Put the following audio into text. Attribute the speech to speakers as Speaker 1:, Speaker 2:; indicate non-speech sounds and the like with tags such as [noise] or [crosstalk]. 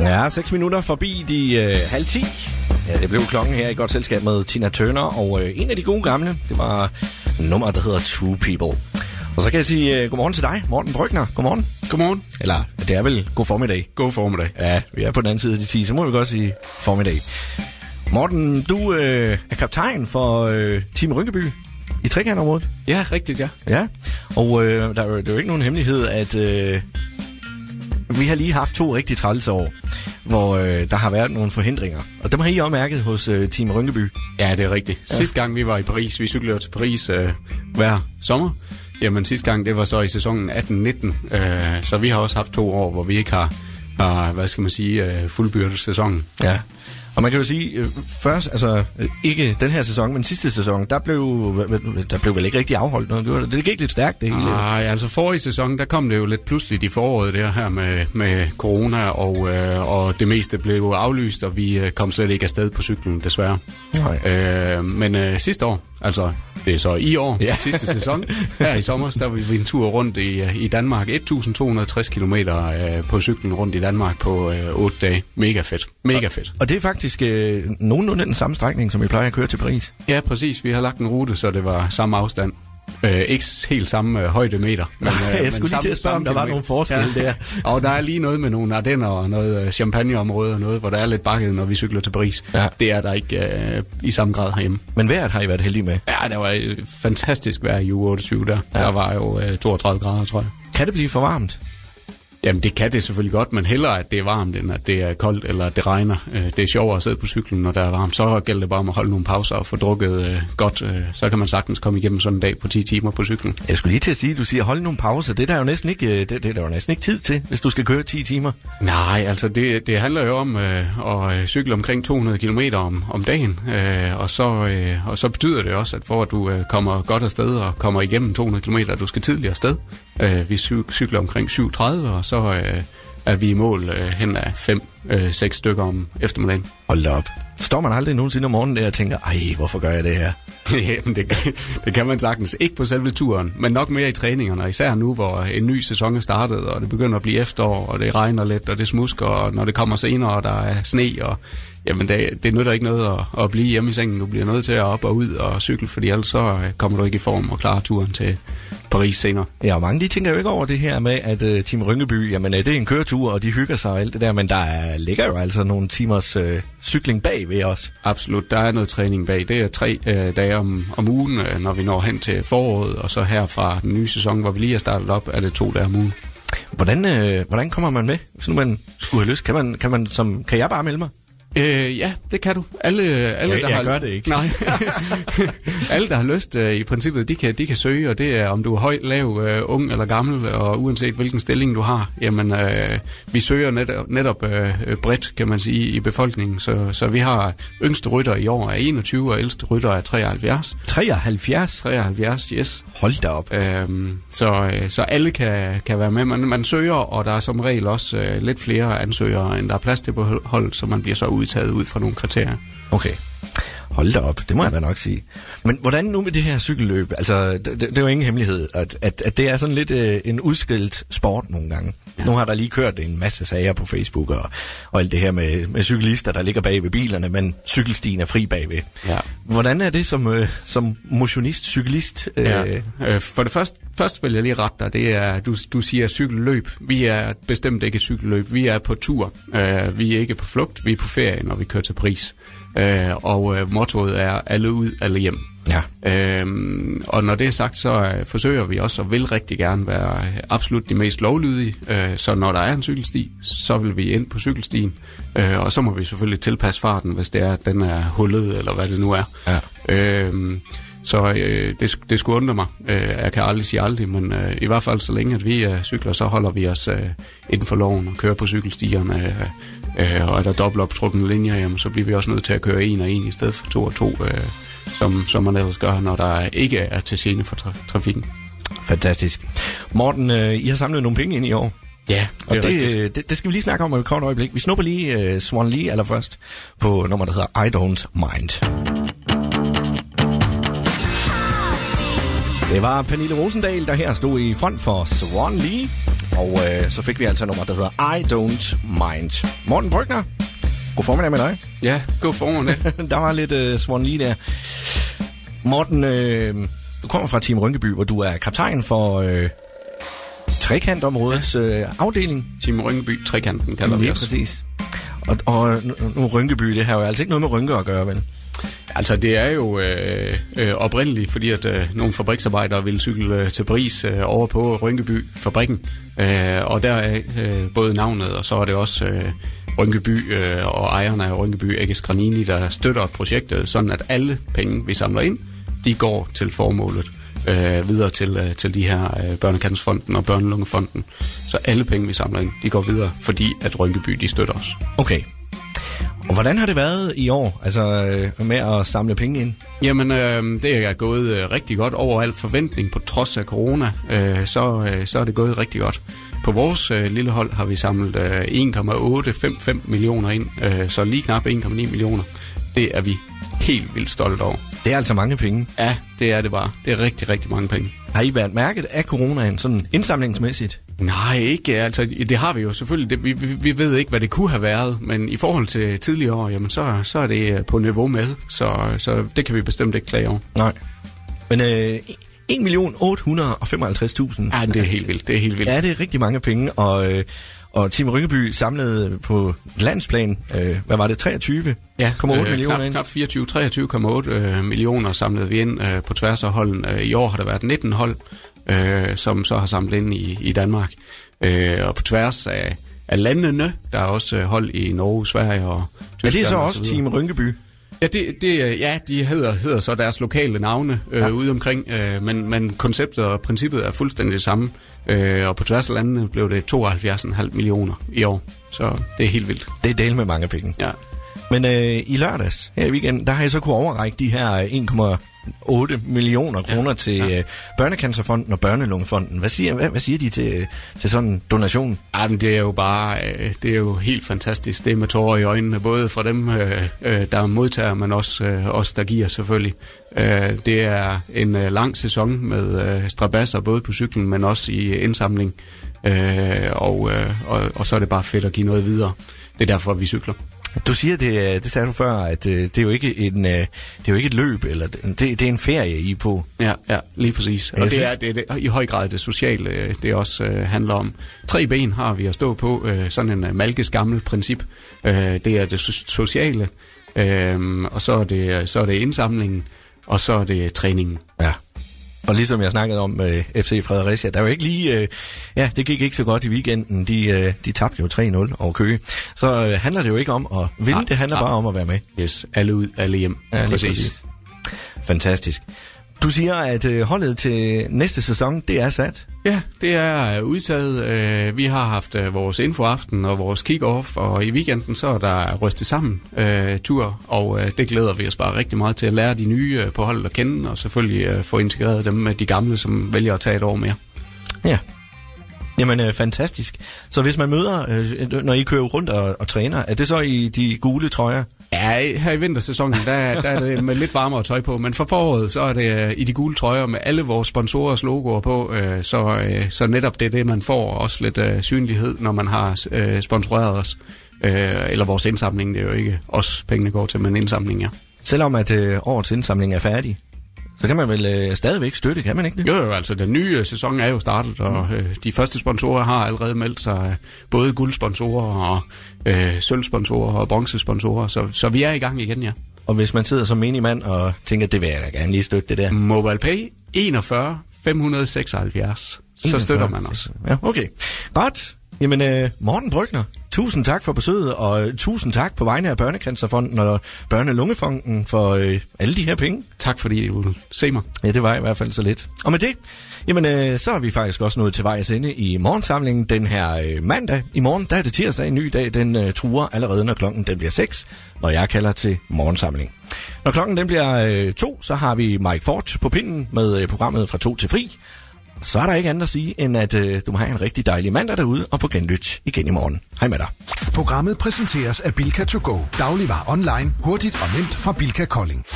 Speaker 1: Ja, 6 minutter forbi de øh, halv 10. Ja, det blev klokken her i godt selskab med Tina Turner, og øh, en af de gode gamle, det var nummer, der hedder Two People. Og så kan jeg sige øh, godmorgen til dig, Morten Brygner. Godmorgen.
Speaker 2: Godmorgen.
Speaker 1: Eller, det er vel god formiddag.
Speaker 2: God formiddag.
Speaker 1: Ja, vi er på den anden side af de 10, så må vi godt sige formiddag. Morten, du øh, er kaptajn for øh, Team Rynkeby i trekantområdet.
Speaker 2: Ja, rigtigt, ja.
Speaker 1: Ja, og øh, der er jo, det er jo ikke nogen hemmelighed, at øh, vi har lige haft to rigtig trælse år, hvor øh, der har været nogle forhindringer. Og dem har I også mærket hos øh, Team Rynkeby.
Speaker 2: Ja, det er rigtigt. Ja. Sidste gang vi var i Paris, vi cyklede til Paris øh, hver sommer. Jamen sidste gang, det var så i sæsonen 18-19. Øh, så vi har også haft to år, hvor vi ikke har, har hvad skal man sige, øh, fuldbyrdet sæsonen.
Speaker 1: Ja. Og man kan jo sige, øh, først, altså øh, ikke den her sæson, men sidste sæson, der blev, der blev vel ikke rigtig afholdt noget, gjorde det? Det gik lidt stærkt, det hele.
Speaker 2: Nej, altså forrige sæson, der kom det jo lidt pludseligt i foråret der her med, med corona, og, øh, og det meste blev aflyst, og vi øh, kom slet ikke afsted på cyklen, desværre.
Speaker 1: Nej.
Speaker 2: Øh, men øh, sidste år, altså det er så i år,
Speaker 1: Ja. [laughs]
Speaker 2: sidste sæson, her i sommer, der var vi en tur rundt i, øh, i Danmark. 1260 km øh, på cyklen rundt i Danmark på øh, 8 dage. Mega fedt. Mega fedt.
Speaker 1: Og det er faktisk øh, nogenlunde den samme strækning, som vi plejer at køre til Paris.
Speaker 2: Ja, præcis. Vi har lagt en rute, så det var samme afstand. Øh, ikke helt samme øh, højdemeter. Men, [laughs]
Speaker 1: jeg
Speaker 2: men
Speaker 1: skulle lige til at spørge, om der var nogle forskelle der. [laughs]
Speaker 2: Og der er lige noget med nogle ardenner og noget øh, champagneområde og noget, hvor der er lidt bakket, når vi cykler til Paris.
Speaker 1: Ja.
Speaker 2: Det er der ikke øh, i samme grad herhjemme.
Speaker 1: Men vejret har I været heldige med.
Speaker 2: Ja, det var øh, fantastisk vejr i uge 28 der. Ja. Der var jo øh, 32 grader, tror jeg.
Speaker 1: Kan det blive for varmt?
Speaker 2: Jamen, det kan det selvfølgelig godt, men hellere, at det er varmt, end at det er koldt, eller at det regner. Øh, Det er sjovere at sidde på cyklen, når der er varmt. Så gælder det bare om at holde nogle pauser og få drukket øh, godt. øh, Så kan man sagtens komme igennem sådan en dag på 10 timer på cyklen.
Speaker 1: Jeg skulle lige til at sige, at du siger, hold nogle pauser. Det er der jo næsten ikke, det, det er der jo næsten ikke tid til, hvis du skal køre 10 timer.
Speaker 2: Nej, altså det, det handler jo om øh, at cykle omkring 200 km om, om dagen, øh, og, så, øh, og så betyder det også, at for at du øh, kommer godt afsted og kommer igennem 200 km, du skal tidligere afsted. Øh, vi cy- cykler omkring 7.30, og så øh, er vi i mål øh, hen af 5-6 stykker om eftermiddagen.
Speaker 1: Hold op. Står man aldrig nogensinde om morgenen der og tænker, ej, hvorfor gør jeg det her? [laughs]
Speaker 2: Jamen, det, kan- det kan man sagtens. Ikke på selve turen, men nok mere i træningerne. Især nu, hvor en ny sæson er startet, og det begynder at blive efterår, og det regner lidt, og det smusker, og når det kommer senere, og der er sne, og jamen, det, det nytter ikke noget at, at blive hjemme i sengen. Du bliver nødt til at op og ud og cykle, fordi ellers så øh, kommer du ikke i form og klarer turen til Paris senere.
Speaker 1: Ja, og mange de tænker jo ikke over det her med, at uh, Team Rynkeby, jamen uh, det er en køretur, og de hygger sig og alt det der, men der er, ligger jo altså nogle timers uh, cykling bag ved os.
Speaker 2: Absolut, der er noget træning bag. Det er tre øh, dage om, om ugen, øh, når vi når hen til foråret, og så her fra den nye sæson, hvor vi lige er startet op, er det to dage om ugen.
Speaker 1: Hvordan, uh, hvordan kommer man med, hvis nu man skulle have lyst? Kan, man, kan, man som, kan jeg bare melde mig?
Speaker 2: Øh, ja, det kan du. Alle, alle
Speaker 1: Jeg-
Speaker 2: der
Speaker 1: jeg
Speaker 2: har,
Speaker 1: gør det ikke.
Speaker 2: Nej. [laughs] alle, der har lyst øh, i princippet, de kan, de kan søge, og det er, om du er høj, lav, øh, ung eller gammel, og uanset hvilken stilling du har, jamen, øh, vi søger netop, netop øh, bredt, kan man sige, i befolkningen. Så, så vi har yngste rytter i år er 21, og ældste rytter er 73.
Speaker 1: 73?
Speaker 2: 73, yes.
Speaker 1: Hold da op.
Speaker 2: Øhm, så, øh, så alle kan, kan være med. Man, man søger, og der er som regel også øh, lidt flere ansøgere, end der er plads til på holdet, så man bliver så udtaget ud fra nogle kriterier.
Speaker 1: Okay. Hold da op, det må jeg da nok sige. Men hvordan nu med det her cykelløb? Altså, det, det, det er jo ingen hemmelighed, at, at, at det er sådan lidt øh, en udskilt sport nogle gange. Ja. Nu har der lige kørt en masse sager på Facebook og, og alt det her med, med cyklister, der ligger bag ved bilerne, men cykelstien er fri bagved.
Speaker 2: Ja.
Speaker 1: Hvordan er det som, øh, som motionist, cyklist? Øh,
Speaker 2: Ja. Øh, for det første, først vil jeg lige rette dig, det er, du, du siger cykelløb. Vi er bestemt ikke cykelløb. Vi er på tur. Øh, vi er ikke på flugt. Vi er på ferie, når vi kører til Paris. Øh, og øh, mottoet er alle ud, alle hjem.
Speaker 1: Ja.
Speaker 2: Øhm, og når det er sagt, så øh, forsøger vi også og vil rigtig gerne være absolut de mest lovlydige. Øh, så når der er en cykelsti, så vil vi ind på cykelstien. Øh, og så må vi selvfølgelig tilpasse farten, hvis det er, at den er hullet, eller hvad det nu er.
Speaker 1: Ja.
Speaker 2: Øhm, så øh, det, det skulle undre mig. Øh, jeg kan aldrig sige aldrig, men øh, i hvert fald så længe at vi øh, cykler, så holder vi os øh, inden for loven og kører på cykelstierne. Øh, øh, og er der dobbelt optrukne linjer, jamen, så bliver vi også nødt til at køre en og en i stedet for to og to, øh, som, som man ellers gør, når der ikke er til scene for tra- trafikken.
Speaker 1: Fantastisk. Morten, øh, I har samlet nogle penge ind i år.
Speaker 2: Ja,
Speaker 1: Og
Speaker 2: det er
Speaker 1: det, øh, det, det skal vi lige snakke om om et kort øjeblik. Vi snupper lige uh, Swan Lee allerførst på nummer, der hedder I Don't Mind. Det var Pernille Rosendal, der her stod i front for Swan Lee. Og øh, så fik vi altså nummer, der hedder I Don't Mind. Morten Brygner, god formiddag med dig.
Speaker 2: Ja, god formiddag. [laughs]
Speaker 1: der var lidt øh, Swan Lee der. Morten, øh, du kommer fra Team Rynkeby, hvor du er kaptajn for øh, trekantområdets øh, afdeling.
Speaker 2: Team Rynkeby, trekanten kalder vi os.
Speaker 1: præcis. Og, og nu, nu Rynkeby, det har jo altså ikke noget med rynker at gøre, vel?
Speaker 2: Altså, det er jo øh, øh, oprindeligt, fordi at øh, nogle fabriksarbejdere ville cykle øh, til Paris øh, over på Rynkeby fabrikken. Øh, og der er øh, både navnet, og så er det også øh, Rynkeby øh, og ejerne af Rynkeby, Ægges Granini, der støtter projektet, sådan at alle penge, vi samler ind, de går til formålet øh, videre til, øh, til de her øh, Børnekantsfonden og Børnelungefonden. Så alle penge, vi samler ind, de går videre, fordi at Rynkeby, de støtter os.
Speaker 1: Okay. Og hvordan har det været i år, altså øh, med at samle penge ind?
Speaker 2: Jamen, øh, det er gået øh, rigtig godt over al forventning på trods af corona. Øh, så, øh, så er det gået rigtig godt. På vores øh, lille hold har vi samlet øh, 1,855 millioner ind, øh, så lige knap 1,9 millioner. Det er vi helt vildt stolte over.
Speaker 1: Det er altså mange penge.
Speaker 2: Ja, det er det bare. Det er rigtig, rigtig mange penge.
Speaker 1: Har I været mærket af coronaen, sådan indsamlingsmæssigt?
Speaker 2: Nej, ikke. Altså, det har vi jo selvfølgelig. Det, vi, vi, ved ikke, hvad det kunne have været, men i forhold til tidligere år, jamen, så, så er det øh, på niveau med, så, så det kan vi bestemt ikke klage over.
Speaker 1: Nej. Men øh, 1.855.000.
Speaker 2: Ja, det er helt vildt. Det er helt vildt.
Speaker 1: Ja, det er rigtig mange penge, og, øh, og Team Rynkeby samlede på landsplan, øh, hvad var det, 23?
Speaker 2: Ja,
Speaker 1: 0,8 millioner
Speaker 2: knap,
Speaker 1: ind.
Speaker 2: knap 24, 23,8 øh, millioner samlede vi ind øh, på tværs af holden. Øh, I år har der været 19 hold, øh, som så har samlet ind i, i Danmark. Øh, og på tværs af, af landene, der er også øh, hold i Norge, Sverige og Tyskland.
Speaker 1: det er så
Speaker 2: og
Speaker 1: også
Speaker 2: videre.
Speaker 1: Team Rynkeby.
Speaker 2: Ja, det, det, øh, ja, de hedder, hedder så deres lokale navne øh, ja. ude omkring, øh, men, men konceptet og princippet er fuldstændig det samme. Øh, og på tværs af landene blev det 72,5 millioner i år. Så det er helt vildt.
Speaker 1: Det er del med mange penge.
Speaker 2: Ja.
Speaker 1: Men øh, i lørdags, her i weekenden, der har jeg så kunne overrække de her 1,8 millioner kroner ja, til ja. Øh, Børnecancerfonden og Børnelungefonden. Hvad siger, hvad, hvad siger de til, til sådan en donation?
Speaker 2: Ej, men det er jo bare, øh, det er jo helt fantastisk. Det er med tårer i øjnene, både fra dem, øh, øh, der modtager, men også øh, os, der giver selvfølgelig. Øh, det er en øh, lang sæson med øh, strabasser, både på cyklen, men også i indsamling. Øh, og, øh, og, og så er det bare fedt at give noget videre. Det er derfor, vi cykler.
Speaker 1: Du siger, det, øh, det sagde du før, at øh, det er jo ikke, en, øh, det er jo ikke et løb, eller det, det er en ferie, I er på.
Speaker 2: Ja, ja, lige præcis. Og det er, det, det, i høj grad det sociale, det også øh, handler om. Tre ben har vi at stå på, øh, sådan en øh, malkes gammel princip. Øh, det er det so- sociale, øh, og så er, det, så er det indsamlingen, og så er det træningen.
Speaker 1: Ja. Og ligesom jeg snakkede om med FC Fredericia, der er jo ikke lige... Øh, ja, det gik ikke så godt i weekenden. De, øh, de tabte jo 3-0 over Køge. Så øh, handler det jo ikke om at vinde,
Speaker 2: Nej,
Speaker 1: det handler
Speaker 2: nej.
Speaker 1: bare om at være med.
Speaker 2: Yes, alle ud, alle hjem.
Speaker 1: Ja, lige præcis. Fantastisk. Du siger, at øh, holdet til næste sæson, det er sat.
Speaker 2: Ja, det er øh, udtaget. Øh, Vi har haft øh, vores infoaften og vores kick-off, og i weekenden så er der rystet sammen øh, tur, og øh, det glæder vi os bare rigtig meget til at lære de nye øh, på holdet at kende, og selvfølgelig øh, få integreret dem med de gamle, som vælger at tage et år mere.
Speaker 1: Ja. Jamen, øh, fantastisk. Så hvis man møder, øh, når I kører rundt og, og træner, er det så i de gule trøjer?
Speaker 2: Ja, her i vintersæsonen, der, der er det med lidt varmere tøj på, men for foråret, så er det øh, i de gule trøjer med alle vores sponsorers logoer på, øh, så, øh, så netop det er det, man får, og også lidt øh, synlighed, når man har øh, sponsoreret os. Øh, eller vores indsamling, det er jo ikke os pengene går til, men indsamling, ja.
Speaker 1: Selvom at øh, årets indsamling er færdig, så kan man vel øh, stadigvæk støtte, kan man ikke det?
Speaker 2: Jo, jo, altså den nye øh, sæson er jo startet, og øh, de første sponsorer har allerede meldt sig, øh, både guldsponsorer og øh, sølvsponsorer og bronzesponsorer, så, så vi er i gang igen, ja.
Speaker 1: Og hvis man sidder som menig mand og tænker, det vil jeg da gerne lige støtte det der.
Speaker 2: MobilePay 41 576. Så støtter man os.
Speaker 1: Ja, okay. Godt. Jamen, øh, Morten Brygner, tusind tak for besøget, og øh, tusind tak på vegne af Børnecancerfonden og Børnelungefonden for øh, alle de her penge.
Speaker 2: Tak fordi du vil se mig.
Speaker 1: Ja, det var i hvert fald så lidt. Og med det, jamen, øh, så er vi faktisk også nået til vejs ende i morgensamlingen den her øh, mandag. I morgen, der er det tirsdag, en ny dag, den øh, truer allerede, når klokken den bliver 6, når jeg kalder til morgensamling. Når klokken den bliver øh, 2, så har vi Mike Ford på pinden med øh, programmet fra 2 til fri. Så er der ikke andet at sige, end at øh, du må have en rigtig dejlig mandag derude, og på genlyt igen i morgen. Hej med dig.
Speaker 3: Programmet præsenteres af Bilka2Go. Dagligvar online, hurtigt og nemt fra Bilka Kolding.